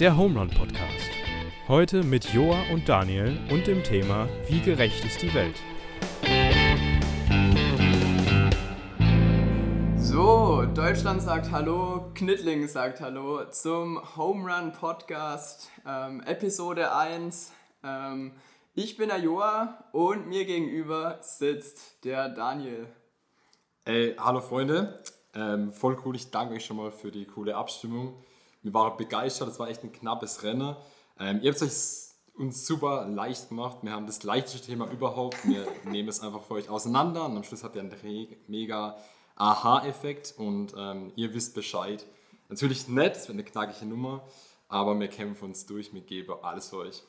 der Home Run Podcast. Heute mit Joa und Daniel und dem Thema Wie gerecht ist die Welt? So, Deutschland sagt Hallo, Knittling sagt Hallo zum Home Run Podcast, ähm, Episode 1. Ähm, ich bin der Joa und mir gegenüber sitzt der Daniel. Ey, hallo Freunde, ähm, voll cool, ich danke euch schon mal für die coole Abstimmung. Wir waren begeistert, es war echt ein knappes Rennen. Ähm, ihr habt es uns super leicht gemacht, wir haben das leichteste Thema überhaupt, wir nehmen es einfach für euch auseinander und am Schluss habt ihr einen mega Aha-Effekt und ähm, ihr wisst Bescheid. Natürlich nett, es wird eine knackige Nummer, aber wir kämpfen uns durch, wir geben alles für euch.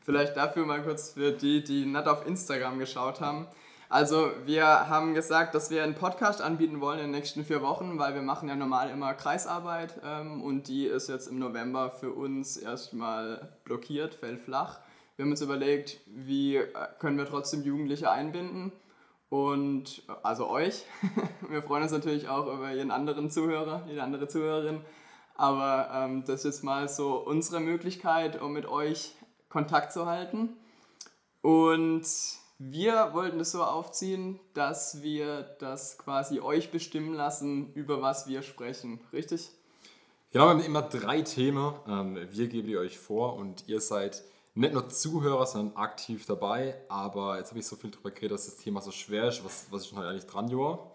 Vielleicht dafür mal kurz für die, die nicht auf Instagram geschaut haben. Also wir haben gesagt, dass wir einen Podcast anbieten wollen in den nächsten vier Wochen, weil wir machen ja normal immer Kreisarbeit ähm, und die ist jetzt im November für uns erstmal blockiert, fällt flach. Wir haben uns überlegt, wie äh, können wir trotzdem Jugendliche einbinden und also euch. wir freuen uns natürlich auch über jeden anderen Zuhörer, jede andere Zuhörerin. Aber ähm, das ist mal so unsere Möglichkeit, um mit euch Kontakt zu halten. Und wir wollten es so aufziehen, dass wir das quasi euch bestimmen lassen, über was wir sprechen. Richtig? Genau, wir haben immer drei Themen. Ähm, wir geben die euch vor und ihr seid nicht nur Zuhörer, sondern aktiv dabei. Aber jetzt habe ich so viel darüber geredet, dass das Thema so schwer ist. Was, was ist denn heute eigentlich dran, Joa?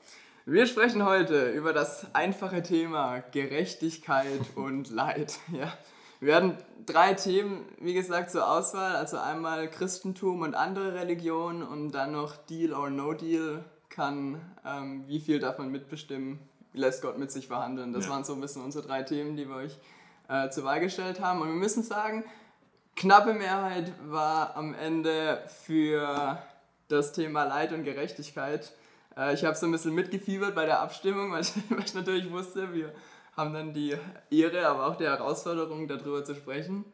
Wir sprechen heute über das einfache Thema Gerechtigkeit und Leid. Ja. Wir werden drei Themen, wie gesagt, zur Auswahl. Also einmal Christentum und andere Religionen und dann noch Deal or No Deal. Kann, ähm, wie viel darf man mitbestimmen? Lässt Gott mit sich verhandeln? Das ja. waren so ein bisschen unsere drei Themen, die wir euch äh, zur Wahl gestellt haben. Und wir müssen sagen, knappe Mehrheit war am Ende für das Thema Leid und Gerechtigkeit. Äh, ich habe so ein bisschen mitgefiebert bei der Abstimmung, weil ich, weil ich natürlich wusste, wir haben dann die Ehre, aber auch die Herausforderung, darüber zu sprechen.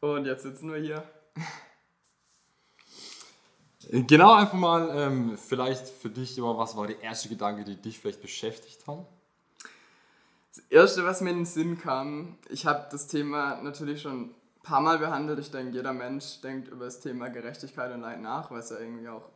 Und jetzt sitzen wir hier. Genau, einfach mal ähm, vielleicht für dich, was war der erste Gedanke, die dich vielleicht beschäftigt haben? Das erste, was mir in den Sinn kam, ich habe das Thema natürlich schon ein paar Mal behandelt. Ich denke, jeder Mensch denkt über das Thema Gerechtigkeit und Leid nach, weil es ja irgendwie auch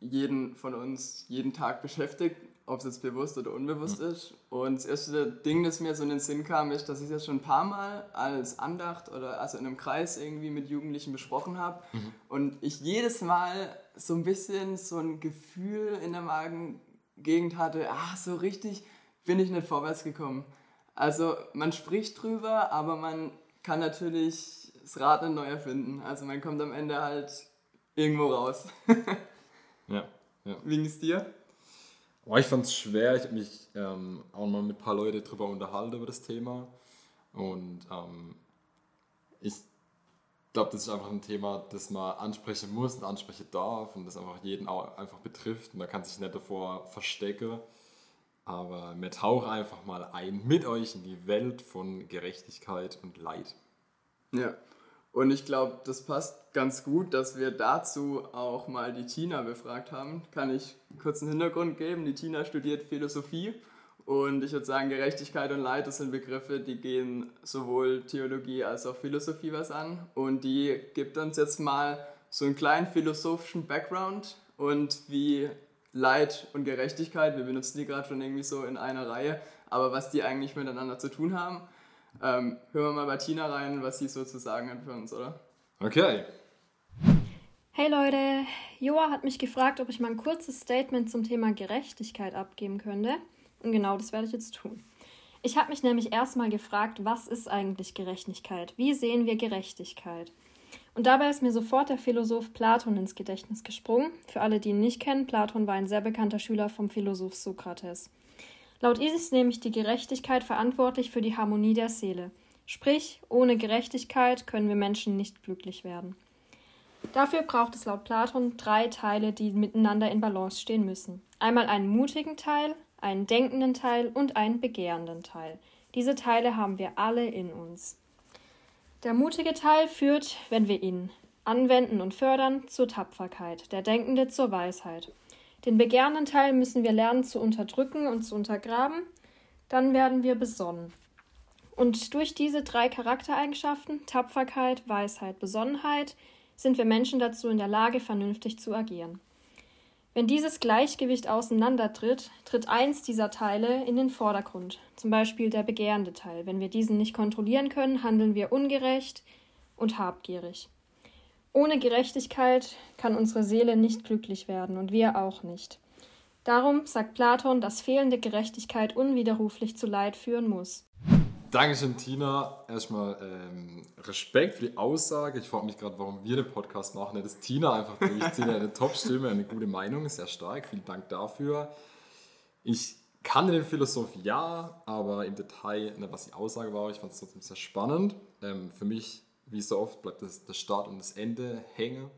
jeden von uns jeden Tag beschäftigt ob es jetzt bewusst oder unbewusst mhm. ist. Und das erste Ding, das mir so in den Sinn kam, ist, dass ich das schon ein paar Mal als Andacht oder also in einem Kreis irgendwie mit Jugendlichen besprochen habe. Mhm. Und ich jedes Mal so ein bisschen so ein Gefühl in der Magengegend hatte, ah, so richtig bin ich nicht vorwärts gekommen. Also man spricht drüber, aber man kann natürlich das Rad nicht neu erfinden. Also man kommt am Ende halt irgendwo raus. ja, ja. Wie ging es dir? Oh, ich fand es schwer. Ich habe mich ähm, auch mal mit ein paar Leuten darüber unterhalten über das Thema. Und ähm, ich glaube, das ist einfach ein Thema, das man ansprechen muss und ansprechen darf und das einfach jeden auch einfach betrifft. Und man kann sich nicht davor verstecken. Aber wir tauchen einfach mal ein mit euch in die Welt von Gerechtigkeit und Leid. Ja, und ich glaube, das passt ganz gut, dass wir dazu auch mal die Tina befragt haben. Kann ich kurz einen Hintergrund geben? Die Tina studiert Philosophie und ich würde sagen, Gerechtigkeit und Leid, das sind Begriffe, die gehen sowohl Theologie als auch Philosophie was an. Und die gibt uns jetzt mal so einen kleinen philosophischen Background und wie Leid und Gerechtigkeit, wir benutzen die gerade schon irgendwie so in einer Reihe, aber was die eigentlich miteinander zu tun haben. Ähm, hören wir mal bei Tina rein, was sie so zu sagen hat für uns, oder? Okay. Hey Leute, Joa hat mich gefragt, ob ich mal ein kurzes Statement zum Thema Gerechtigkeit abgeben könnte. Und genau das werde ich jetzt tun. Ich habe mich nämlich erstmal gefragt, was ist eigentlich Gerechtigkeit? Wie sehen wir Gerechtigkeit? Und dabei ist mir sofort der Philosoph Platon ins Gedächtnis gesprungen. Für alle, die ihn nicht kennen, Platon war ein sehr bekannter Schüler vom Philosoph Sokrates. Laut ihm ist nämlich die Gerechtigkeit verantwortlich für die Harmonie der Seele. Sprich, ohne Gerechtigkeit können wir Menschen nicht glücklich werden. Dafür braucht es laut Platon drei Teile, die miteinander in Balance stehen müssen. Einmal einen mutigen Teil, einen denkenden Teil und einen begehrenden Teil. Diese Teile haben wir alle in uns. Der mutige Teil führt, wenn wir ihn anwenden und fördern, zur Tapferkeit, der denkende zur Weisheit. Den begehrenden Teil müssen wir lernen zu unterdrücken und zu untergraben. Dann werden wir besonnen. Und durch diese drei Charaktereigenschaften, Tapferkeit, Weisheit, Besonnenheit, sind wir Menschen dazu in der Lage, vernünftig zu agieren. Wenn dieses Gleichgewicht auseinandertritt, tritt eins dieser Teile in den Vordergrund, zum Beispiel der begehrende Teil. Wenn wir diesen nicht kontrollieren können, handeln wir ungerecht und habgierig. Ohne Gerechtigkeit kann unsere Seele nicht glücklich werden und wir auch nicht. Darum sagt Platon, dass fehlende Gerechtigkeit unwiderruflich zu Leid führen muss. Dankeschön, Tina. Erstmal ähm, Respekt für die Aussage. Ich frage mich gerade, warum wir den Podcast machen. Das ist Tina einfach durchzieht. Eine Top-Stimme, eine gute Meinung, sehr stark. Vielen Dank dafür. Ich kannte den Philosoph ja, aber im Detail, ne, was die Aussage war, ich fand es trotzdem sehr spannend. Ähm, für mich, wie so oft, bleibt das, das Start und das Ende hängen.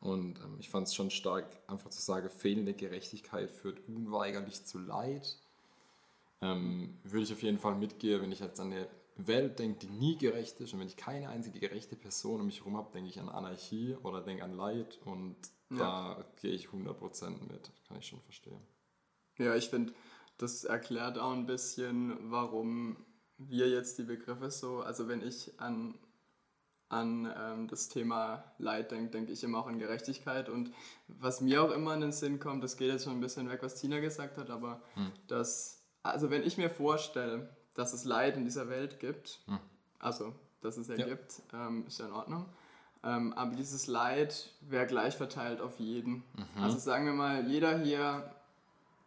Und ähm, ich fand es schon stark, einfach zu sagen, fehlende Gerechtigkeit führt unweigerlich zu Leid ähm, würde ich auf jeden Fall mitgehen, wenn ich jetzt an eine Welt denke, die nie gerecht ist und wenn ich keine einzige gerechte Person um mich herum habe, denke ich an Anarchie oder denke an Leid und ja. da gehe ich 100% mit, kann ich schon verstehen. Ja, ich finde, das erklärt auch ein bisschen, warum wir jetzt die Begriffe so, also wenn ich an, an ähm, das Thema Leid denke, denke ich immer auch an Gerechtigkeit und was mir auch immer in den Sinn kommt, das geht jetzt schon ein bisschen weg, was Tina gesagt hat, aber hm. dass also wenn ich mir vorstelle, dass es Leid in dieser Welt gibt, hm. also dass es ja, ja. gibt, ähm, ist ja in Ordnung. Ähm, aber dieses Leid wäre gleich verteilt auf jeden. Mhm. Also sagen wir mal, jeder hier,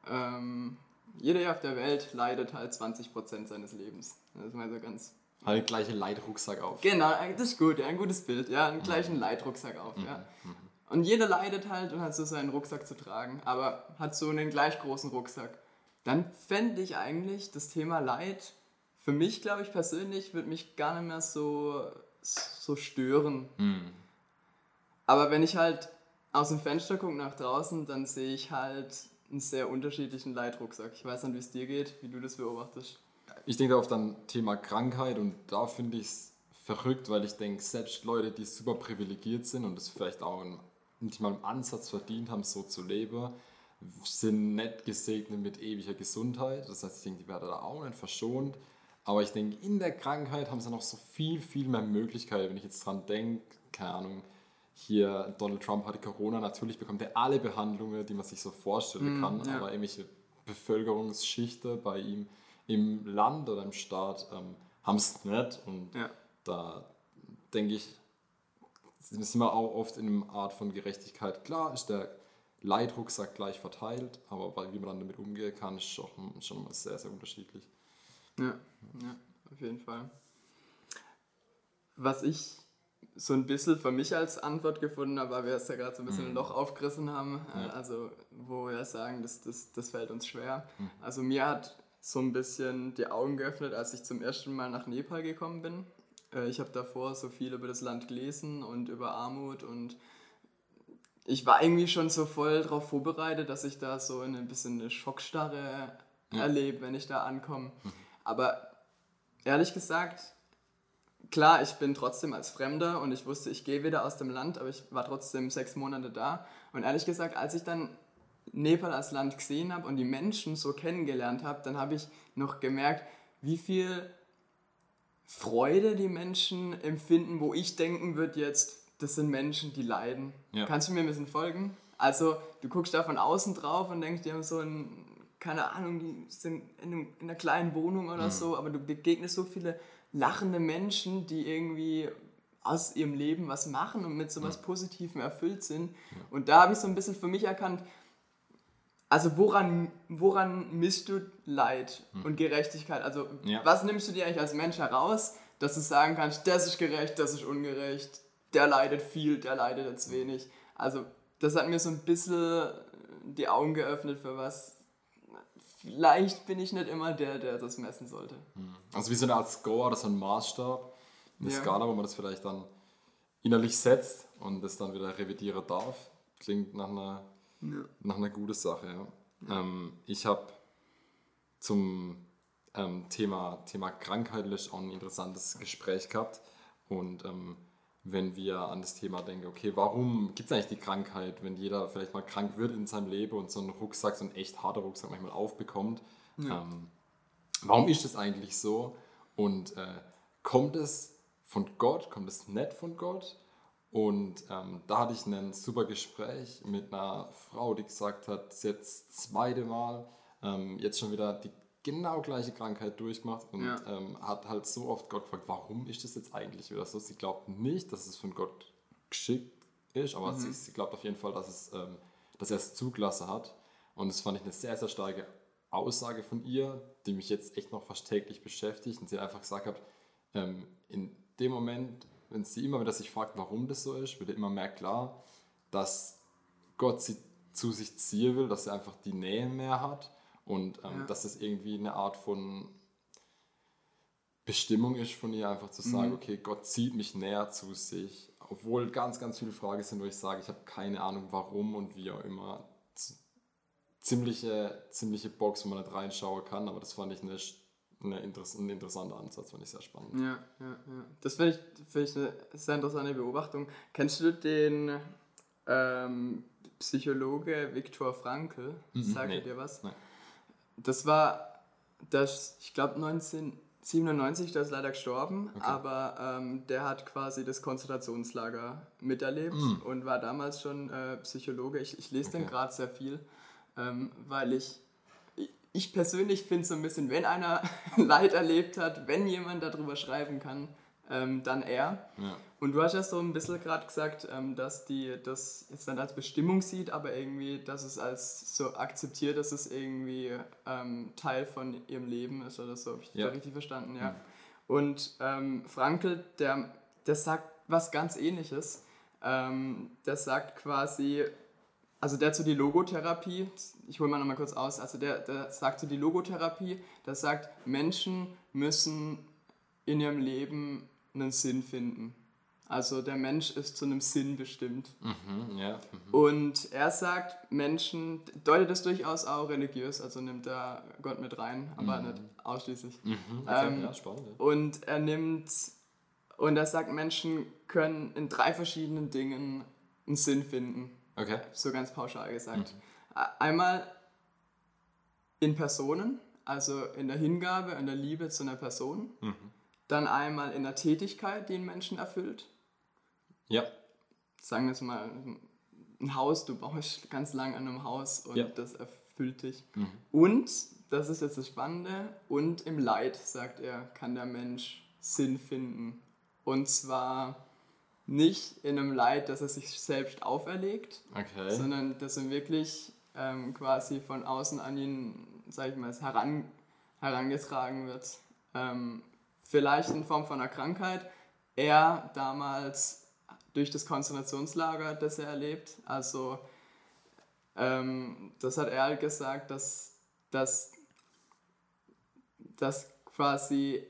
ähm, jeder hier auf der Welt leidet halt 20% seines Lebens. Das ist mal so ganz. Halt gleichen Leitrucksack auf. Genau, das ist gut, ja, ein gutes Bild, ja, einen gleichen mhm. Leitrucksack auf, mhm. ja. Mhm. Und jeder leidet halt und hat so seinen Rucksack zu tragen, aber hat so einen gleich großen Rucksack dann fände ich eigentlich das Thema Leid, für mich glaube ich persönlich, würde mich gar nicht mehr so, so stören. Mhm. Aber wenn ich halt aus dem Fenster gucke nach draußen, dann sehe ich halt einen sehr unterschiedlichen Leitrucksack. Ich weiß nicht, wie es dir geht, wie du das beobachtest. Ich denke auf dann Thema Krankheit und da finde ich es verrückt, weil ich denke, selbst Leute, die super privilegiert sind und es vielleicht auch nicht mal im Ansatz verdient haben, so zu leben, sind nicht gesegnet mit ewiger Gesundheit. Das heißt, ich denke, die werden da auch nicht verschont. Aber ich denke, in der Krankheit haben sie noch so viel, viel mehr Möglichkeiten. Wenn ich jetzt dran denke, keine Ahnung, hier Donald Trump hatte Corona, natürlich bekommt er alle Behandlungen, die man sich so vorstellen mm, kann, ja. aber irgendwelche Bevölkerungsschichten bei ihm im Land oder im Staat ähm, haben es nicht. Und ja. da denke ich, sind wir auch oft in einer Art von Gerechtigkeit. Klar ist der Leitrucksack gleich verteilt, aber wie man dann damit umgehen kann, ist schon, schon mal sehr, sehr unterschiedlich. Ja, ja, auf jeden Fall. Was ich so ein bisschen für mich als Antwort gefunden habe, weil wir es ja gerade so ein bisschen mhm. ein Loch aufgerissen haben, ja. Äh, also wo wir sagen, das, das, das fällt uns schwer. Mhm. Also mir hat so ein bisschen die Augen geöffnet, als ich zum ersten Mal nach Nepal gekommen bin. Äh, ich habe davor so viel über das Land gelesen und über Armut und ich war irgendwie schon so voll darauf vorbereitet, dass ich da so ein bisschen eine Schockstarre ja. erlebe, wenn ich da ankomme. Mhm. Aber ehrlich gesagt, klar, ich bin trotzdem als Fremder und ich wusste, ich gehe wieder aus dem Land, aber ich war trotzdem sechs Monate da. Und ehrlich gesagt, als ich dann Nepal als Land gesehen habe und die Menschen so kennengelernt habe, dann habe ich noch gemerkt, wie viel Freude die Menschen empfinden, wo ich denken würde jetzt, das sind Menschen, die leiden. Ja. Kannst du mir ein bisschen folgen? Also, du guckst da von außen drauf und denkst, die haben so ein, keine Ahnung, die sind in, einem, in einer kleinen Wohnung oder mhm. so, aber du begegnest so viele lachende Menschen, die irgendwie aus ihrem Leben was machen und mit so was mhm. Positivem erfüllt sind. Ja. Und da habe ich so ein bisschen für mich erkannt, also woran, woran misst du Leid mhm. und Gerechtigkeit? Also ja. was nimmst du dir eigentlich als Mensch heraus, dass du sagen kannst, das ist gerecht, das ist ungerecht, der leidet viel, der leidet jetzt wenig. Also das hat mir so ein bisschen die Augen geöffnet für was. Vielleicht bin ich nicht immer der, der das messen sollte. Hm. Also wie so eine Art Score oder so ein Maßstab, eine ja. Skala, wo man das vielleicht dann innerlich setzt und das dann wieder revidieren darf. Klingt nach einer, ja. nach einer guten Sache. Ja. ja. Ähm, ich habe zum ähm, Thema, Thema Krankheit auch ein interessantes Gespräch gehabt und ähm, wenn wir an das Thema denken, okay, warum gibt es eigentlich die Krankheit, wenn jeder vielleicht mal krank wird in seinem Leben und so einen Rucksack, so einen echt harter Rucksack manchmal aufbekommt? Ja. Ähm, warum ist das eigentlich so? Und äh, kommt es von Gott, kommt es nicht von Gott? Und ähm, da hatte ich ein super Gespräch mit einer Frau, die gesagt hat, sie hat das zweite Mal ähm, jetzt schon wieder die genau gleiche Krankheit durchgemacht und Ja. ähm, hat halt so oft Gott gefragt, warum ist das jetzt eigentlich wieder so? Sie glaubt nicht, dass es von Gott geschickt ist, aber sie, sie glaubt auf jeden Fall, dass, es, ähm, dass er es zugelassen hat. Und das fand ich eine sehr, sehr starke Aussage von ihr, die mich jetzt echt noch fast täglich beschäftigt. Und sie hat einfach gesagt hat, ähm, in dem Moment, wenn sie immer wieder sich fragt, warum das so ist, wird ihr immer mehr klar, dass Gott sie zu sich ziehen will, dass er einfach die Nähe mehr hat und ähm, Ja. dass das irgendwie eine Art von Bestimmung ist von ihr, einfach zu sagen, okay, Gott zieht mich näher zu sich, obwohl ganz, ganz viele Fragen sind, wo ich sage, ich habe keine Ahnung, warum und wie auch immer. Ziemliche, ziemliche Box, wo man nicht reinschauen kann, aber das fand ich eine, eine Interess ein interessanter Ansatz, fand ich sehr spannend. Ja, ja, ja. Das finde ich, find ich eine sehr interessante Beobachtung. Kennst du den ähm, Psychologe Viktor Frankl? Sagt nee. dir was? Nein. Das war, das, ich glaube 1997, der ist leider gestorben, aber ähm, der hat quasi das Konzentrationslager miterlebt und war damals schon äh, Psychologe. Ich, ich lese den Okay. gerade sehr viel, ähm, weil ich ich persönlich finde so ein bisschen, wenn einer Leid erlebt hat, wenn jemand darüber schreiben kann, ähm, dann er. Ja. Und du hast ja so ein bisschen gerade gesagt, ähm, dass die das jetzt nicht als Bestimmung sieht, aber irgendwie, dass es als so akzeptiert, dass es irgendwie ähm, Teil von ihrem Leben ist oder so. Habe ich Ja. das richtig verstanden? Ja. Und ähm, Frankl, der, der sagt was ganz ähnliches. Ähm, der sagt quasi, also der so die Logotherapie, ich hole mal nochmal kurz aus, also der, der sagt so die Logotherapie, der sagt, Menschen müssen in ihrem Leben einen Sinn finden. Also der Mensch ist zu einem Sinn bestimmt. Mhm, ja. Mhm. Und er sagt, Menschen, deutet das durchaus auch religiös, also nimmt da Gott mit rein, aber nicht ausschließlich. Mhm, Ähm, ja, spannend. Ja. Und er nimmt, und er sagt, Menschen können in drei verschiedenen Dingen einen Sinn finden Okay. so ganz pauschal gesagt. Einmal in Personen, also in der Hingabe, in der Liebe zu einer Person. Dann einmal in der Tätigkeit, die einen Menschen erfüllt. Ja. Sagen wir jetzt mal, ein Haus, du baust ganz lang an einem Haus und Ja. das erfüllt dich. Und, das ist jetzt das Spannende, und im Leid, sagt er, kann der Mensch Sinn finden. Und zwar nicht in einem Leid, das er sich selbst auferlegt, Okay. sondern dass er wirklich ähm, quasi von außen an ihn, sag ich mal, heran, herangetragen wird. Ähm, vielleicht in Form von einer Krankheit. Er damals durch das Konzentrationslager, das er erlebt, also ähm, das hat er halt gesagt, dass, dass, dass quasi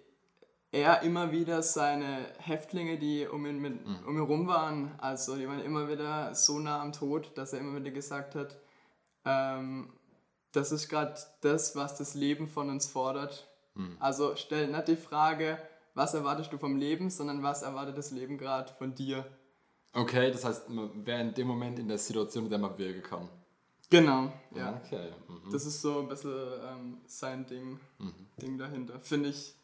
er immer wieder seine Häftlinge, die um ihn, mit, um ihn rum waren, also die waren immer wieder so nah am Tod, dass er immer wieder gesagt hat, ähm, das ist gerade das, was das Leben von uns fordert. Also stell nicht die Frage, was erwartest du vom Leben, sondern was erwartet das Leben gerade von dir. Okay, das heißt, man wäre in dem Moment in der Situation, in der man wirken kann. Genau, ja. Okay. Mhm. Das ist so ein bisschen ähm, sein Ding, Ding dahinter. Finde ich,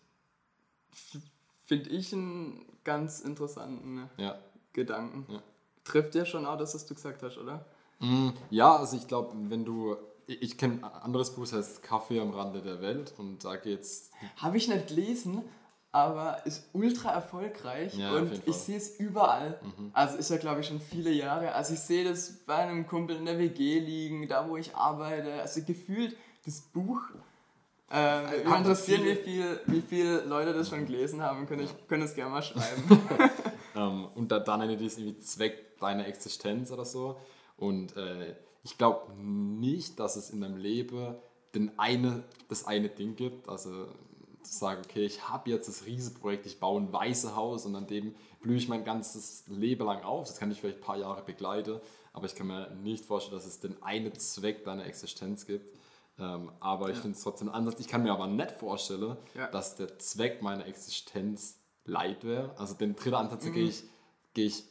finde ich einen ganz interessanten Ja. Gedanken. Ja. Trifft dir schon auch das, was du gesagt hast, oder? Mm, Ja, also ich glaube, wenn du. Ich, ich kenne ein anderes Buch, das heißt Kaffee am Rande der Welt und da geht's. Habe ich nicht gelesen, aber ist ultra erfolgreich Ja, und ich sehe es überall. Also ist ja, glaube ich, schon viele Jahre. Also ich sehe das bei einem Kumpel in der WG liegen, da wo ich arbeite. Also gefühlt das Buch. Ähm, mich Haben interessiert, viele- wie viel, wie viele Leute das schon gelesen haben. Können, ich, können es gerne mal schreiben. Ähm, und da, dann nennt die es irgendwie Zweck deiner Existenz oder so. Und äh, ich glaube nicht, dass es in deinem Leben den eine, das eine Ding gibt. Also zu sagen, okay, ich habe jetzt das Riesenprojekt, ich baue ein weißes Haus und an dem blühe ich mein ganzes Leben lang auf. Das kann ich vielleicht ein paar Jahre begleiten, aber ich kann mir nicht vorstellen, dass es den einen Zweck deiner Existenz gibt. Ähm, aber ich finde es trotzdem anders. Ich kann mir aber nicht vorstellen, Ja. dass der Zweck meiner Existenz Leid wäre. Also den dritten Ansatz Mhm. gehe ich, gehe ich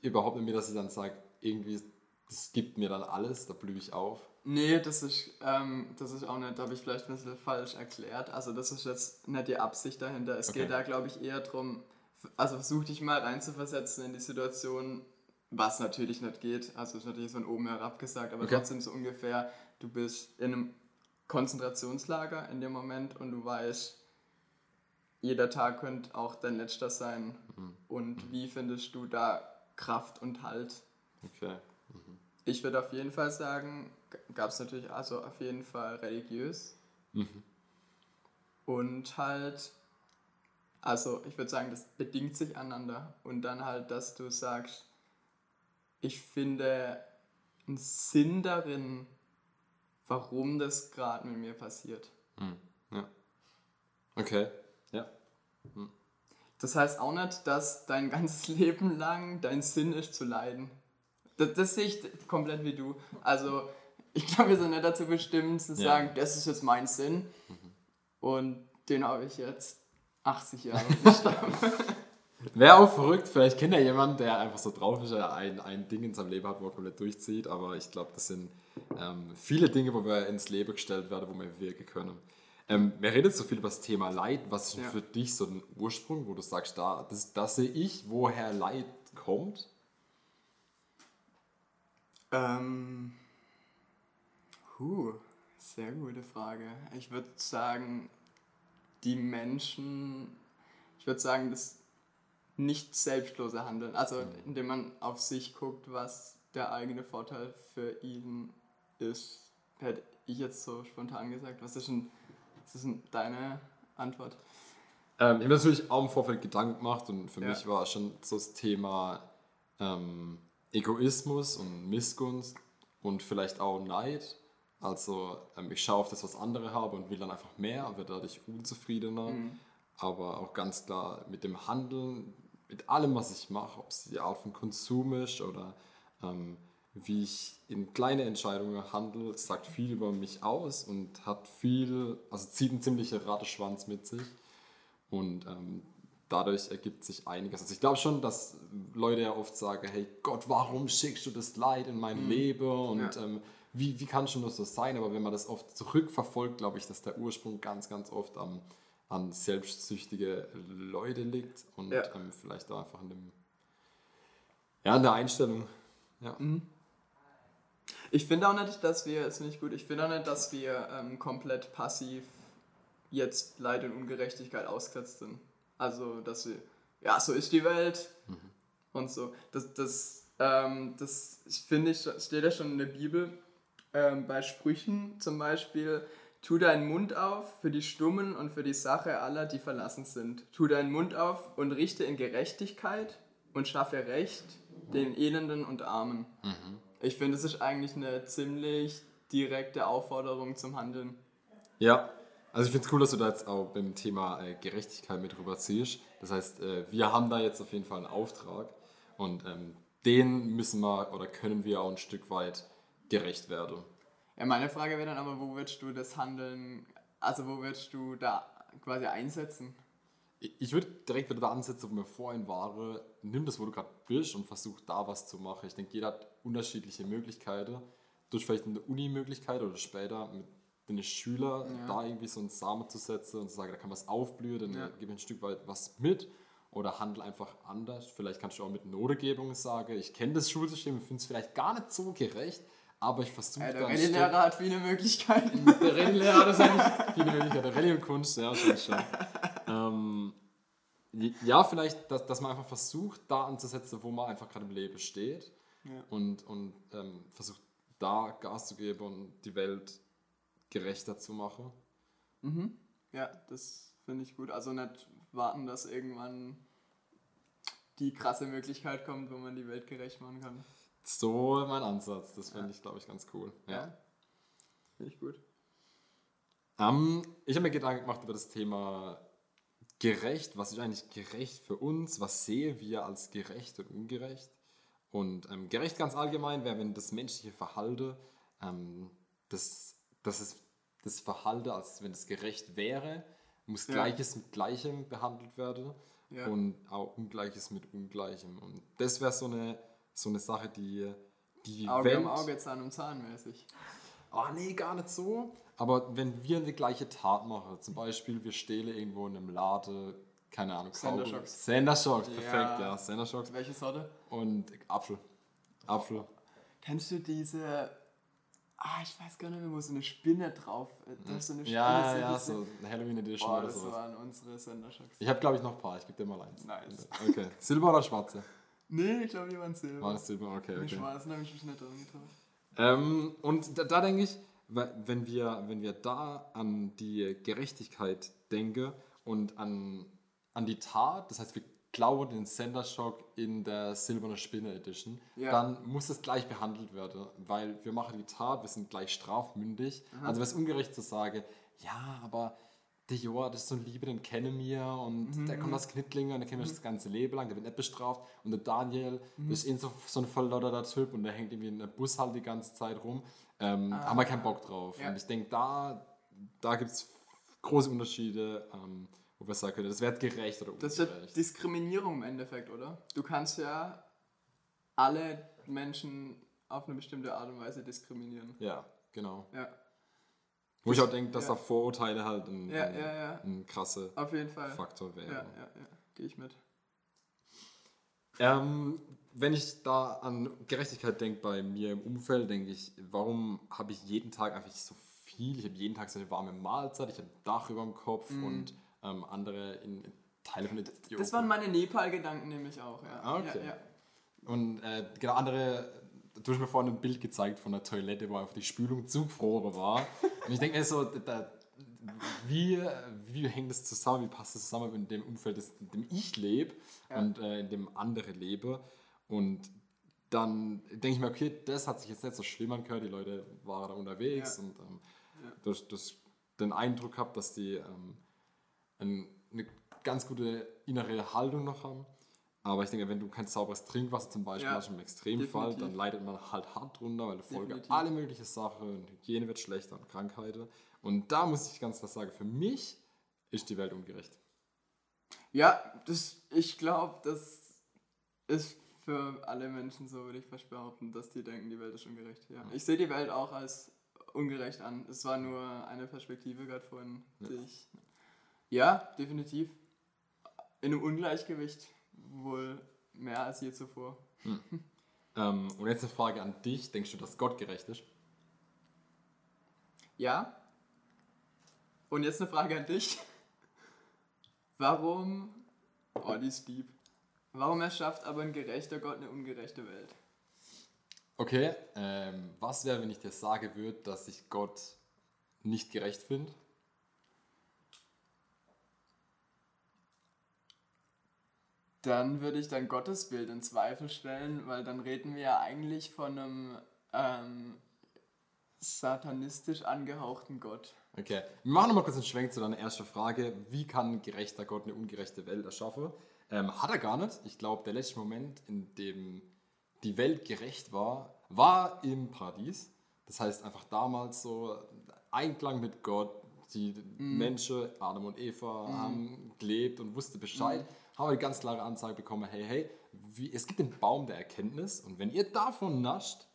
überhaupt nicht mehr, dass ich dann sage, irgendwie, das gibt mir dann alles, da blühe ich auf. Nee, das ist, ähm, das ist auch nicht, habe ich vielleicht ein bisschen falsch erklärt. Also das ist jetzt nicht die Absicht dahinter. Es Okay. geht da, glaube ich, eher darum, also versuch dich mal reinzuversetzen in die Situation, was natürlich nicht geht. Also ist natürlich von oben herab gesagt, aber Okay. trotzdem so ungefähr, du bist in einem Konzentrationslager in dem Moment und du weißt, jeder Tag könnte auch dein letzter sein. Mhm. Und wie findest du da Kraft und Halt? Okay. Ich würde auf jeden Fall sagen, gab es natürlich also auf jeden Fall religiös. Und halt, also ich würde sagen, das bedingt sich aneinander. Und dann halt, dass du sagst, ich finde einen Sinn darin, warum das gerade mit mir passiert. Ja. Okay. Ja. Das heißt auch nicht, dass dein ganzes Leben lang dein Sinn ist zu leiden. Das, das sehe ich komplett wie du. Also, ich glaube, wir sind nicht dazu bestimmt zu Ja. sagen, das ist jetzt mein Sinn. Und den habe ich jetzt 80 Jahre. Wäre auch verrückt, vielleicht kennt ja jemand, der einfach so drauf ist, der ein, ein Ding in seinem Leben hat, wo er komplett durchzieht, aber ich glaube, das sind ähm, viele Dinge, wo wir ins Leben gestellt werden, wo wir wirken können. Ähm, wir reden so viel über das Thema Leid. Was ist Ja. für dich so ein Ursprung, wo du sagst, da, das, das sehe ich, woher Leid kommt? ähm, huh, sehr gute Frage. Ich würde sagen, die Menschen, ich würde sagen, das nicht selbstlose Handeln. Also, indem man auf sich guckt, was der eigene Vorteil für ihn ist. Hätte ich jetzt so spontan gesagt. Was ist denn, was ist denn deine Antwort? Ähm, ich habe natürlich auch im Vorfeld Gedanken gemacht und für Ja. mich war schon so das Thema ähm, Egoismus und Missgunst und vielleicht auch Neid. Also ähm, ich schaue auf das, was andere haben und will dann einfach mehr, werde dadurch unzufriedener. Mhm. Aber auch ganz klar mit dem Handeln, mit allem, was ich mache, ob es die Art von Konsum ist oder ähm, wie ich in kleine Entscheidungen handle, sagt viel über mich aus und hat viel, also zieht einen ziemlichen Ratteschwanz mit sich. Und ähm, dadurch ergibt sich einiges. Also ich glaube schon, dass Leute ja oft sagen, hey Gott, warum schickst du das Leid in mein Leben und Ja. ähm, wie, wie kann schon nur so sein? Aber wenn man das oft zurückverfolgt, glaube ich, dass der Ursprung ganz, ganz oft am, an selbstsüchtige Leute liegt und Ja. ähm, vielleicht auch einfach in dem, ja, in der Einstellung. Ja. Ich finde auch nicht, dass wir, ist nicht gut, ich finde auch nicht, dass wir ähm, komplett passiv jetzt Leid und Ungerechtigkeit ausgesetzt sind. Also, dass wir, ja, so ist die Welt und so. Das, das, ähm, das finde ich, steht ja schon in der Bibel, ähm, bei Sprüchen zum Beispiel, tu deinen Mund auf für die Stummen und für die Sache aller, die verlassen sind. Tu deinen Mund auf und richte in Gerechtigkeit und schaffe Recht den Elenden und Armen. Ich finde, es ist eigentlich eine ziemlich direkte Aufforderung zum Handeln. Ja, also ich finde es cool, dass du da jetzt auch beim Thema äh, Gerechtigkeit mit rüberziehst. Das heißt, äh, wir haben da jetzt auf jeden Fall einen Auftrag und ähm, den müssen wir oder können wir auch ein Stück weit gerecht werden. Ja, meine Frage wäre dann aber, wo würdest du das Handeln, also wo würdest du da quasi einsetzen? Ich ich würde direkt wieder da ansetzen, wo wir vorhin waren. Nimm das, wo du gerade bist und versuch da was zu machen. Ich denke, jeder hat unterschiedliche Möglichkeiten. Durch vielleicht eine Uni-Möglichkeit oder später mit den Schülern Ja. da irgendwie so einen Samen zu setzen und zu sagen, da kann was aufblühen, dann Ja. äh, gib ein Stück weit was mit. Oder handel einfach anders. Vielleicht kannst du auch mit Notegebung sagen, ich kenne das Schulsystem, ich finde es vielleicht gar nicht so gerecht, aber ich versuche Ja, der Rallye-Lehrer hat viele Möglichkeiten. der Rallye-Lehrer, ist eigentlich viele Möglichkeiten. Rallye und Kunst, ja, schon, schon. ähm, ja, vielleicht, dass, dass man einfach versucht, da anzusetzen, wo man einfach gerade im Leben steht Ja. und, und ähm, versucht, da Gas zu geben und die Welt gerechter zu machen. Ja, das finde ich gut. Also nicht warten, dass irgendwann die krasse Möglichkeit kommt, wo man die Welt gerecht machen kann. So mein Ansatz, das fände ich, glaube ich, ganz cool. Ja. Finde ich gut. Ähm, ich habe mir Gedanken gemacht über das Thema gerecht. Was ist eigentlich gerecht für uns? Was sehen wir als gerecht und ungerecht? Und ähm, gerecht ganz allgemein wäre, wenn das menschliche Verhalten, ähm, das, das ist das Verhalten, als wenn es gerecht wäre, muss Ja. Gleiches mit Gleichem behandelt werden Ja. und auch Ungleiches mit Ungleichem. Und das wäre so eine, so eine Sache, die die Auge Welt... um Auge, Zahn um Zahn mäßig. Ah, nee, gar nicht so. Aber wenn wir eine gleiche Tat machen, zum Beispiel wir stehlen irgendwo in einem Laden, keine Ahnung, Sender Kaugummi- Shocks. Sender Shocks, Ja. perfekt, ja, Sender Shocks. Welche Sorte? Und Apfel. Apfel. Kennst du diese. Ah, ich weiß gar nicht mehr, wo so eine Spinne drauf. äh, Da ist so eine Spinne. Ja, so ja, so eine Halloween Edition Boah, oder das sowas. waren unsere Senderschocks. Ich habe, glaube ich, noch ein paar. Ich gebe dir mal eins. Nice. Okay. Silber oder schwarze? Nee, ich glaube, die waren Silber. War das Silber? Okay, Die okay. schwarzen habe ich mich nicht dran getraut. Ähm, und da, da denke ich, we- wenn wir, wenn wir da an die Gerechtigkeit denken und an, an die Tat, das heißt, wir klauen den Sender Shock in der Silberne Spinne Edition, Ja. dann muss es gleich behandelt werden, weil wir machen die Tat, wir sind gleich strafmündig. Also wäre es ungerecht zu sagen, ja, aber der Joa, das ist so ein Liebe, den kennen wir und der kommt aus Knittlingen und der kennt wir das ganze Leben lang, der wird nicht bestraft. Und der Daniel ist eh so, so ein verlotterter Typ und der hängt irgendwie in der Bus halt die ganze Zeit rum. Ähm, Haben wir keinen Bock drauf. Ja. Und ich denke, da, da gibt es große Unterschiede, ähm, wo wir sagen können, das wäre gerecht oder Das ist ja ungerecht. Diskriminierung im Endeffekt, oder? Du kannst ja alle Menschen auf eine bestimmte Art und Weise diskriminieren. Ja, genau. Ja, Wo ich auch denke, dass ja. da Vorurteile halt ein, Ja, ein, ja, ein krasser. Faktor wäre. Ja, ja, ja. Gehe ich mit. Ähm, wenn ich da an Gerechtigkeit denke bei mir im Umfeld, denke ich, warum habe ich jeden Tag einfach so viel? Ich habe jeden Tag so eine warme Mahlzeit, ich habe ein Dach über dem Kopf und ähm, andere in Teile von Äthiopien. Mhm. Das waren meine Nepal-Gedanken nämlich auch, ja. Ah, okay. Ja, ja. Und äh, genau andere, du hast mir vorhin ein Bild gezeigt von der Toilette, wo einfach die Spülung zugefroren war. Und ich denke mir so, da, wie, wie hängt das zusammen, wie passt das zusammen in dem Umfeld, das, in dem ich lebe Ja. und äh, in dem andere lebe. Und dann denke ich mir, okay, das hat sich jetzt nicht so schlimm angehört, die Leute waren da unterwegs Ja. und ähm, Ja. durch, durch den Eindruck habe, dass die ähm, ein, eine ganz gute innere Haltung noch haben. Aber ich denke, wenn du kein sauberes Trinkwasser zum Beispiel Ja, hast im Extremfall, definitiv. dann leidet man halt hart drunter, weil du Folge Definitiv. alle möglichen Sachen, Hygiene wird schlechter und Krankheiten. Und da muss ich ganz klar sagen, für mich ist die Welt ungerecht. Ja, das, ich glaube, das ist für alle Menschen so, würde ich fast behaupten, dass die denken, die Welt ist ungerecht. Ja. Ich sehe die Welt auch als ungerecht an. Es war nur eine Perspektive gerade vorhin, die ich. Ja, definitiv. In einem Ungleichgewicht wohl mehr als je zuvor. Ähm, und jetzt eine Frage an dich. Denkst du, dass Gott gerecht ist? Ja. Und jetzt eine Frage an dich. Warum. Oh, die ist deep. Warum erschafft aber ein gerechter Gott eine ungerechte Welt? Okay, ähm, was wäre, wenn ich dir sage würde, dass ich Gott nicht gerecht finde? Dann würde ich dein Gottesbild in Zweifel stellen, weil dann reden wir ja eigentlich von einem ähm, satanistisch angehauchten Gott. Okay, wir machen nochmal kurz einen Schwenk zu deiner ersten Frage. Wie kann ein gerechter Gott eine ungerechte Welt erschaffen? Ähm, hat er gar nicht. Ich glaube, der letzte Moment, in dem die Welt gerecht war, war im Paradies. Das heißt einfach damals so Einklang mit Gott. Die Menschen, Adam und Eva, haben gelebt und wussten Bescheid. Haben eine ganz klare Ansage bekommen, hey, hey, wie, es gibt den Baum der Erkenntnis und wenn ihr davon nascht,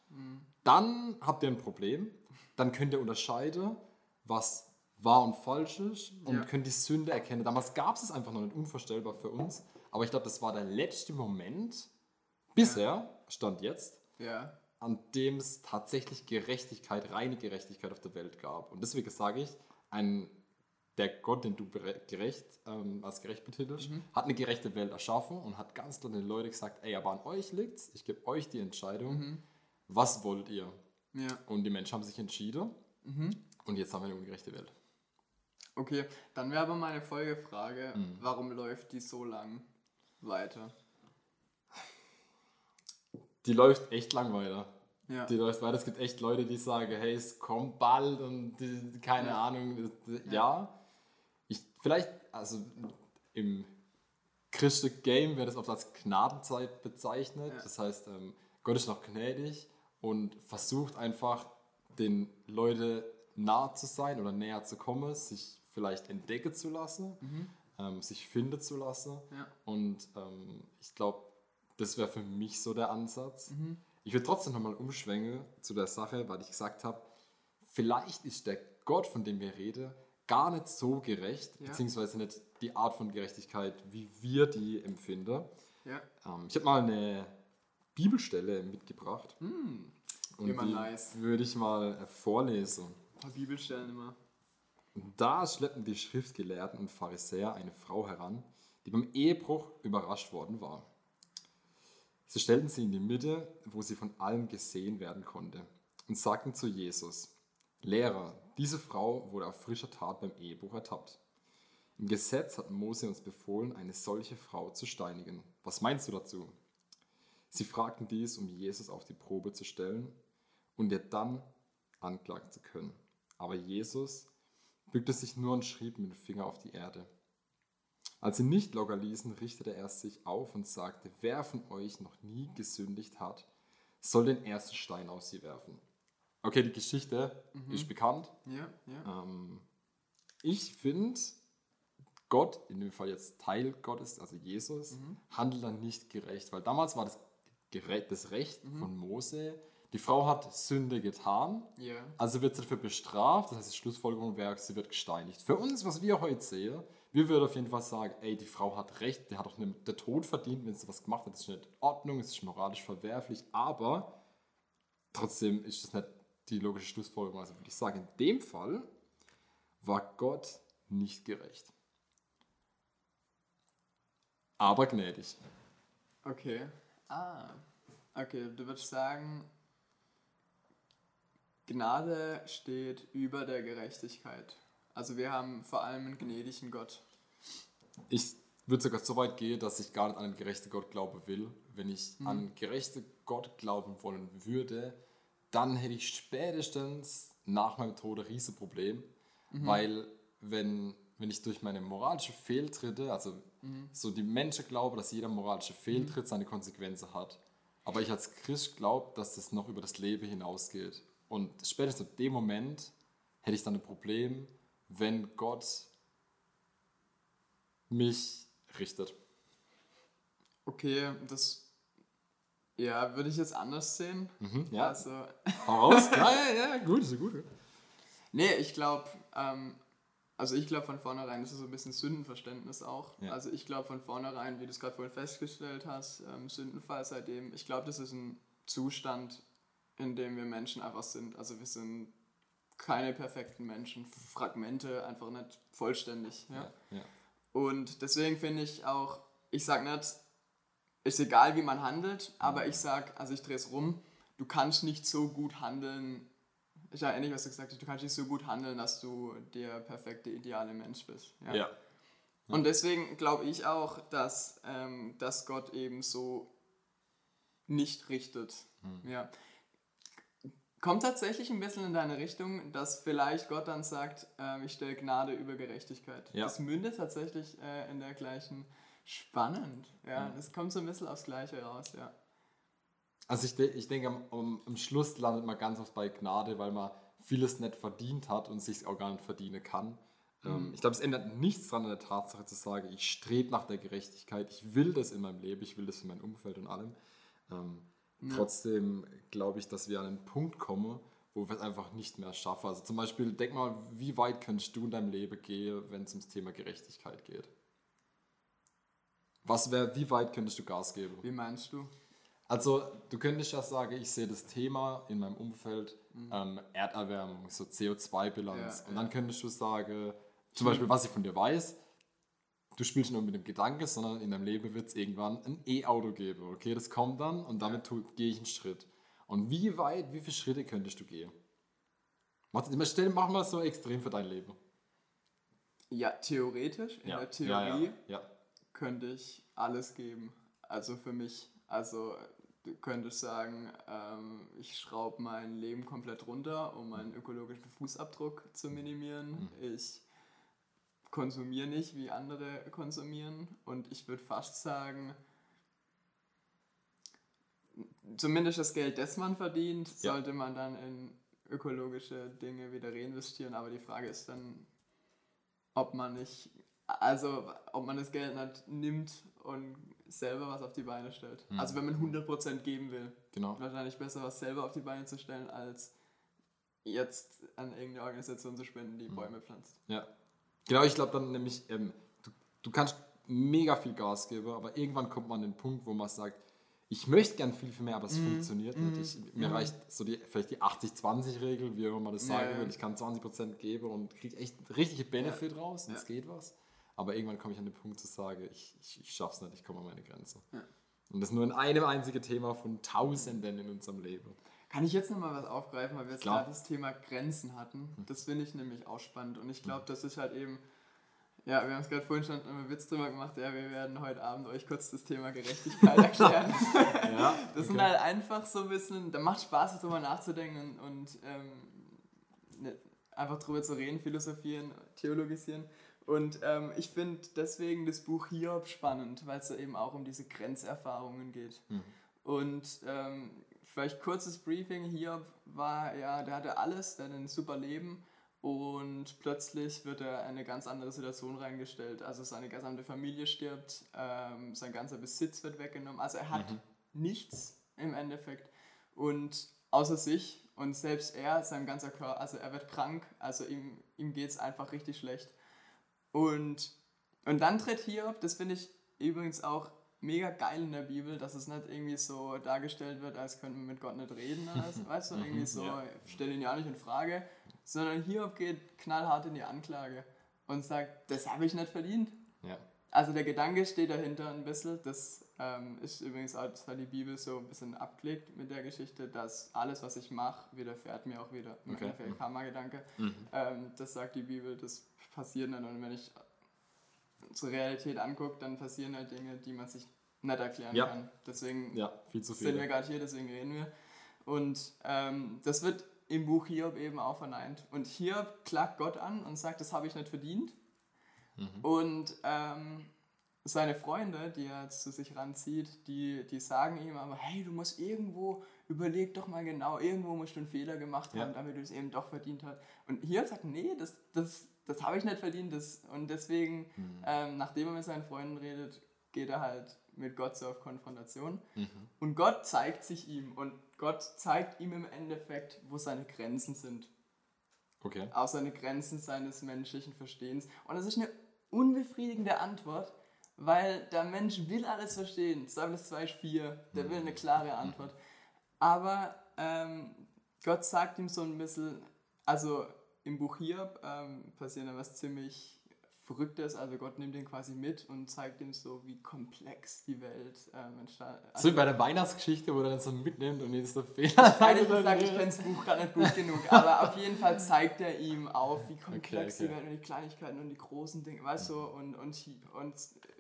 dann habt ihr ein Problem. Dann könnt ihr unterscheiden, was wahr und falsch ist und Ja. könnt die Sünde erkennen. Damals gab es es einfach noch nicht unvorstellbar für uns. Aber ich glaube, das war der letzte Moment, bisher, stand jetzt, Ja. an dem es tatsächlich Gerechtigkeit, reine Gerechtigkeit auf der Welt gab. Und deswegen sage ich, ein, der Gott, den du gerecht, ähm, als gerecht betitelst, hat eine gerechte Welt erschaffen und hat ganz klar den Leuten gesagt, ey, aber an euch liegt's, ich gebe euch die Entscheidung, was wollt ihr? Ja. Und die Menschen haben sich entschieden und jetzt haben wir eine ungerechte Welt. Okay, dann wäre aber meine Folgefrage, warum läuft die so lang weiter? Die läuft echt lang weiter. Ja. Die läuft weiter. Es gibt echt Leute, die sagen, hey, es kommt bald und die, keine Ja. Ahnung. Das, ja. Ich, vielleicht, also im christlichen Game wird es oft als Gnadenzeit bezeichnet. Ja. Das heißt, ähm, Gott ist noch gnädig und versucht einfach, den Leuten nahe zu sein oder näher zu kommen, sich vielleicht entdecken zu lassen, ähm, sich finden zu lassen. Mhm. Ja. Und ähm, ich glaube, das wäre für mich so der Ansatz. Ich würde trotzdem nochmal umschwenken zu der Sache, weil ich gesagt habe, vielleicht ist der Gott, von dem wir reden, gar nicht so gerecht, Ja. beziehungsweise nicht die Art von Gerechtigkeit, wie wir die empfinden. Ja. Ähm, ich habe mal eine Bibelstelle mitgebracht. Und immer die nice. würde ich mal äh, vorlesen. Ein paar Bibelstellen immer. Da schleppten die Schriftgelehrten und Pharisäer eine Frau heran, die beim Ehebruch überrascht worden war. Sie stellten sie in die Mitte, wo sie von allem gesehen werden konnte, und sagten zu Jesus, Lehrer, diese Frau wurde auf frischer Tat beim Ehebruch ertappt. Im Gesetz hat Mose uns befohlen, eine solche Frau zu steinigen. Was meinst du dazu? Sie fragten dies, um Jesus auf die Probe zu stellen und ihr dann anklagen zu können. Aber Jesus bückte sich nur und schrieb mit dem Finger auf die Erde. Als sie nicht locker ließen, richtete er sich auf und sagte, wer von euch noch nie gesündigt hat, soll den ersten Stein auf sie werfen. Okay, die Geschichte ist bekannt. Ja, ja. Ähm, ich finde, Gott, in dem Fall jetzt Teil Gottes, also Jesus, handelt dann nicht gerecht, weil damals war das, das Recht von Mose, die Frau hat Sünde getan, Ja. also wird sie dafür bestraft, das heißt, die Schlussfolgerung wäre, sie wird gesteinigt. Für uns, was wir heute sehen, wir würden auf jeden Fall sagen, ey, die Frau hat recht, der hat auch nicht den Tod verdient, wenn sie was gemacht hat, das ist nicht in Ordnung, es ist moralisch verwerflich, aber trotzdem ist das nicht die logische Schlussfolgerung. Also würde ich sagen, in dem Fall war Gott nicht gerecht. Aber gnädig. Okay. Ah. Okay, du würdest sagen, Gnade steht über der Gerechtigkeit. Also wir haben vor allem einen gnädigen Gott. Ich würde sogar so weit gehen, dass ich gar nicht an einen gerechten Gott glauben will. Wenn ich an einen gerechten Gott glauben wollen würde, dann hätte ich spätestens nach meinem Tod ein Riesenproblem. Weil wenn, wenn ich durch meine moralische Fehltritte, also so die Menschen glauben, dass jeder moralische Fehltritt seine Konsequenzen hat. Aber ich als Christ glaube, dass das noch über das Leben hinausgeht. Und spätestens in dem Moment hätte ich dann ein Problem, wenn Gott mich richtet. Okay, das ja, würde ich jetzt anders sehen. ja. Also, Hau raus. ja, ja, ja, gut, ist gut. nee, ich glaube, ähm, also ich glaube von vornherein, das ist so ein bisschen Sündenverständnis auch. Ja. Also ich glaube von vornherein, wie du es gerade vorhin festgestellt hast, ähm, Sündenfall seitdem, ich glaube, das ist ein Zustand, in dem wir Menschen einfach sind. Also wir sind keine perfekten Menschen, Fragmente, einfach nicht vollständig. Ja? Ja. Und deswegen finde ich auch, ich sag nicht, ist egal, wie man handelt, aber ich sag, also ich drehe es rum, du kannst nicht so gut handeln, ist ja ähnlich, was du gesagt hast, du kannst nicht so gut handeln, dass du der perfekte, ideale Mensch bist. Ja. ja. Und deswegen glaube ich auch, dass, ähm, dass Gott eben so nicht richtet. Ja. Kommt tatsächlich ein bisschen in deine Richtung, dass vielleicht Gott dann sagt, ähm, ich stelle Gnade über Gerechtigkeit. Ja. Das mündet tatsächlich äh, in der gleichen spannend. Ja, das kommt so ein bisschen aufs Gleiche raus, ja. Also ich, de ich denke, am, am, am Schluss landet man ganz oft bei Gnade, weil man vieles nicht verdient hat und sich auch gar nicht verdienen kann. Ähm, ich glaube, es ändert nichts daran an der Tatsache zu sagen, ich strebe nach der Gerechtigkeit, ich will das in meinem Leben, ich will das in meinem Umfeld und allem. Ähm, Trotzdem glaube ich, dass wir an einen Punkt kommen, wo wir es einfach nicht mehr schaffen. Also zum Beispiel, denk mal, wie weit könntest du in deinem Leben gehen, wenn es ums Thema Gerechtigkeit geht? Was wäre, wie weit könntest du Gas geben? Wie meinst du? Also, du könntest ja sagen, ich sehe das Thema in meinem Umfeld ähm, Erderwärmung, so CO2-Bilanz. Ja, und dann könntest du sagen, zum Beispiel, was ich von dir weiß, du spielst nur mit dem Gedanke, sondern in deinem Leben wird es irgendwann ein E-Auto geben. Okay, das kommt dann und damit tu- gehe ich einen Schritt. Und wie weit, wie viele Schritte könntest du gehen? Mach, stell, mach mal so extrem für dein Leben. Ja, theoretisch, in der Theorie ja, ja, ja. Könnte ich alles geben. Also für mich. Also du könntest sagen, ähm, ich schraube mein Leben komplett runter, um meinen ökologischen Fußabdruck zu minimieren. Ich konsumiere nicht, wie andere konsumieren. Und ich würde fast sagen, zumindest das Geld, das man verdient, Ja. sollte man dann in ökologische Dinge wieder reinvestieren. Aber die Frage ist dann, ob man nicht, also ob man das Geld nicht nimmt und selber was auf die Beine stellt. Also wenn man 100% geben will, Genau. wahrscheinlich besser was selber auf die Beine zu stellen, als jetzt an irgendeine Organisation zu spenden, die Bäume pflanzt. Ja. Genau, ich glaube dann nämlich, ähm, du, du kannst mega viel Gas geben, aber irgendwann kommt man an den Punkt, wo man sagt, ich möchte gern viel, viel mehr, aber es funktioniert nicht. Ich, mir reicht so die, vielleicht die 80-20-Regel, wie auch immer das Ja, sagen ja. will. Ich kann 20% geben und kriege echt richtige Benefit raus und Ja. es geht was. Aber irgendwann komme ich an den Punkt zu sagen, ich, ich, ich schaff's nicht, ich komme an meine Grenze. Ja. Und das nur in einem einzigen Thema von Tausenden in unserem Leben. Kann ich jetzt nochmal was aufgreifen, weil wir jetzt Klar. gerade das Thema Grenzen hatten? Das finde ich nämlich auch spannend und ich glaube, das ist halt eben, ja, wir haben es gerade vorhin schon einen Witz drüber gemacht, ja, wir werden heute Abend euch kurz das Thema Gerechtigkeit erklären. Ja, Das sind halt einfach so ein bisschen, da macht Spaß, darüber nachzudenken und, und ähm, ne, einfach drüber zu reden, philosophieren, theologisieren. Und ähm, ich finde deswegen das Buch Hiob spannend, weil es da eben auch um diese Grenzerfahrungen geht. Und ähm, vielleicht kurzes Briefing, Hiob war, ja, der hatte alles, der hatte ein super Leben und plötzlich wird er in eine ganz andere Situation reingestellt. Also seine gesamte Familie stirbt, ähm, sein ganzer Besitz wird weggenommen. Also er hat nichts im Endeffekt und außer sich und selbst er, sein ganzer Körper, also er wird krank, also ihm, ihm geht es einfach richtig schlecht. Und, und dann tritt Hiob, das finde ich übrigens auch mega geil in der Bibel, dass es nicht irgendwie so dargestellt wird, als könnte man mit Gott nicht reden, also, weißt du, irgendwie so, ja. stell ihn ja nicht in Frage, sondern Hiob geht knallhart in die Anklage und sagt, das habe ich nicht verdient. Ja. Also der Gedanke steht dahinter ein bisschen, das ähm, ist übrigens auch, das hat die Bibel so ein bisschen abgelegt mit der Geschichte, dass alles, was ich mache, widerfährt mir auch wieder. Okay. Endeffekt Karma-Gedanke. Mhm. Ähm, das sagt die Bibel, das passiert nicht. Und wenn ich zur Realität angucke, dann passieren halt Dinge, die man sich nicht erklären Ja. kann. Deswegen Ja, sind wir gerade hier, deswegen reden wir. Und ähm, das wird im Buch Hiob eben auch verneint. Und Hiob klagt Gott an und sagt, das habe ich nicht verdient. Und ähm, seine Freunde, die er zu sich ranzieht, die, die sagen ihm aber, hey, du musst irgendwo, überleg doch mal genau, irgendwo musst du einen Fehler gemacht haben, Ja. damit du es eben doch verdient hast. Und Hiob sagt, nee, das, das, das habe ich nicht verdient. Das, und deswegen, ähm, nachdem er mit seinen Freunden redet, geht er halt mit Gott so auf Konfrontation. Und Gott zeigt sich ihm und Gott zeigt ihm im Endeffekt, wo seine Grenzen sind. Okay. Auch seine Grenzen seines menschlichen Verstehens. Und das ist eine unbefriedigende Antwort, weil der Mensch will alles verstehen. Psalms 2, 4, der will eine klare Antwort. Aber ähm, Gott sagt ihm so ein bisschen, also im Buch Hiob ähm, passiert dann was ziemlich Verrücktes, also Gott nimmt ihn quasi mit und zeigt ihm so, wie komplex die Welt ähm, entstand. So wie bei der Weihnachtsgeschichte, wo er dann so mitnimmt und jetzt der Fehler. Ehrlich gesagt, ich kenne das Buch gerade nicht gut genug, aber auf jeden Fall zeigt er ihm auf, wie komplex Okay, okay. die Welt und die Kleinigkeiten und die großen Dinge, weißt du, und, und, und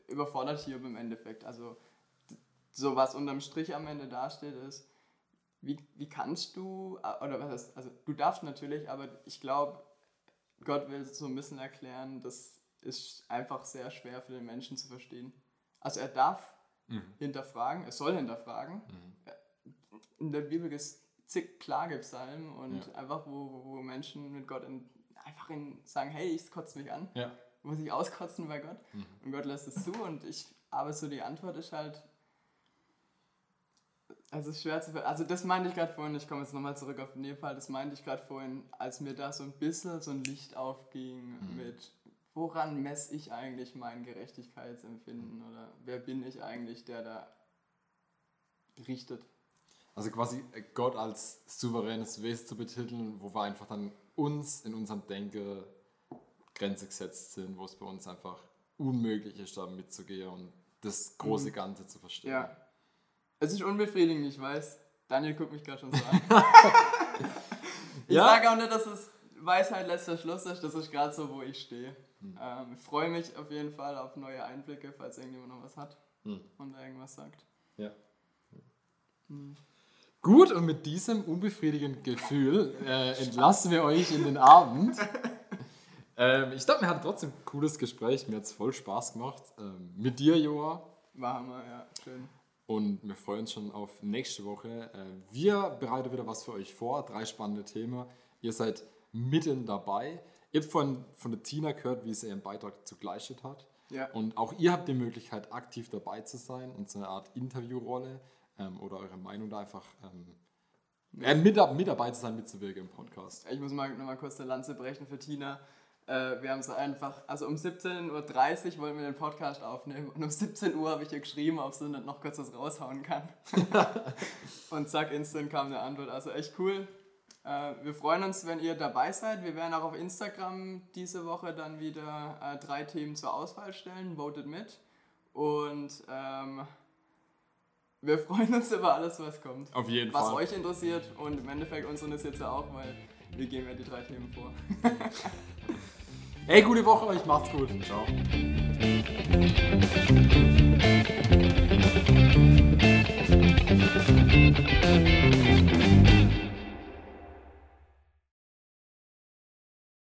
überfordert Hiob im Endeffekt. Also, so was unterm Strich am Ende dasteht, ist, wie, wie kannst du, oder was heißt, also du darfst natürlich, aber ich glaube, Gott will so ein bisschen erklären, das ist einfach sehr schwer für den Menschen zu verstehen. Also er darf hinterfragen, er soll hinterfragen. In der Bibel gibt es zig Klagepsalmen und Ja. einfach, wo, wo, wo Menschen mit Gott in, einfach in, sagen, hey, ich kotze mich an, Ja. muss ich auskotzen bei Gott. Und Gott lässt es zu und ich, aber so die Antwort ist halt, also es ist schwer zu ver Also das meinte ich gerade vorhin, ich komme jetzt nochmal zurück auf Nepal, das meinte ich gerade vorhin, als mir da so ein bisschen so ein Licht aufging mit, woran messe ich eigentlich mein Gerechtigkeitsempfinden oder wer bin ich eigentlich, der da richtet. Also quasi Gott als souveränes Wesen zu betiteln, wo wir einfach dann uns in unserem Denken Grenze gesetzt sind, wo es bei uns einfach unmöglich ist, da mitzugehen und das große Ganze zu verstehen. Ja. Es ist unbefriedigend, ich weiß. Daniel guckt mich gerade schon so an. ich Ja. sage auch nicht, dass es Weisheit letzter Schluss ist, das ist gerade so, wo ich stehe. Hm. Ähm, ich freue mich auf jeden Fall auf neue Einblicke, falls irgendjemand noch was hat Hm. und irgendwas sagt. Ja. Gut, und mit diesem unbefriedigenden Gefühl äh, entlassen wir euch in den Abend. ähm, ich glaube, wir hatten trotzdem ein cooles Gespräch. Mir hat es voll Spaß gemacht. Ähm, mit dir, Joa. War Hammer, ja, schön. Und wir freuen uns schon auf nächste Woche. Äh, Wir bereiten wieder was für euch vor. Drei spannende Themen. Ihr seid mitten dabei. Ihr habt von, von der Tina gehört, wie sie ihren Beitrag zu hat. Ja. Und auch ihr habt die Möglichkeit, aktiv dabei zu sein und so eine Art Interviewrolle ähm, oder eure Meinung da einfach ähm, äh, Mitab Mitarbeiter sein mitzuwirken im Podcast. Ich muss mal nochmal kurz eine Lanze brechen für Tina. Äh, wir haben so einfach, also um 17.30 Uhr wollten wir den Podcast aufnehmen und um 17 Uhr habe ich ihr geschrieben, ob sie nicht noch kurz was raushauen kann. und zack, instant kam eine Antwort. Also echt cool. Äh, wir freuen uns, wenn ihr dabei seid. Wir werden auch auf Instagram diese Woche dann wieder äh, drei Themen zur Auswahl stellen. Votet mit. Und ähm, wir freuen uns über alles, was kommt. Auf jeden was Fall. euch interessiert und im Endeffekt uns interessiert es ja auch, weil wir geben ja die drei Themen vor. Hey, gute Woche euch, macht's gut. Ciao.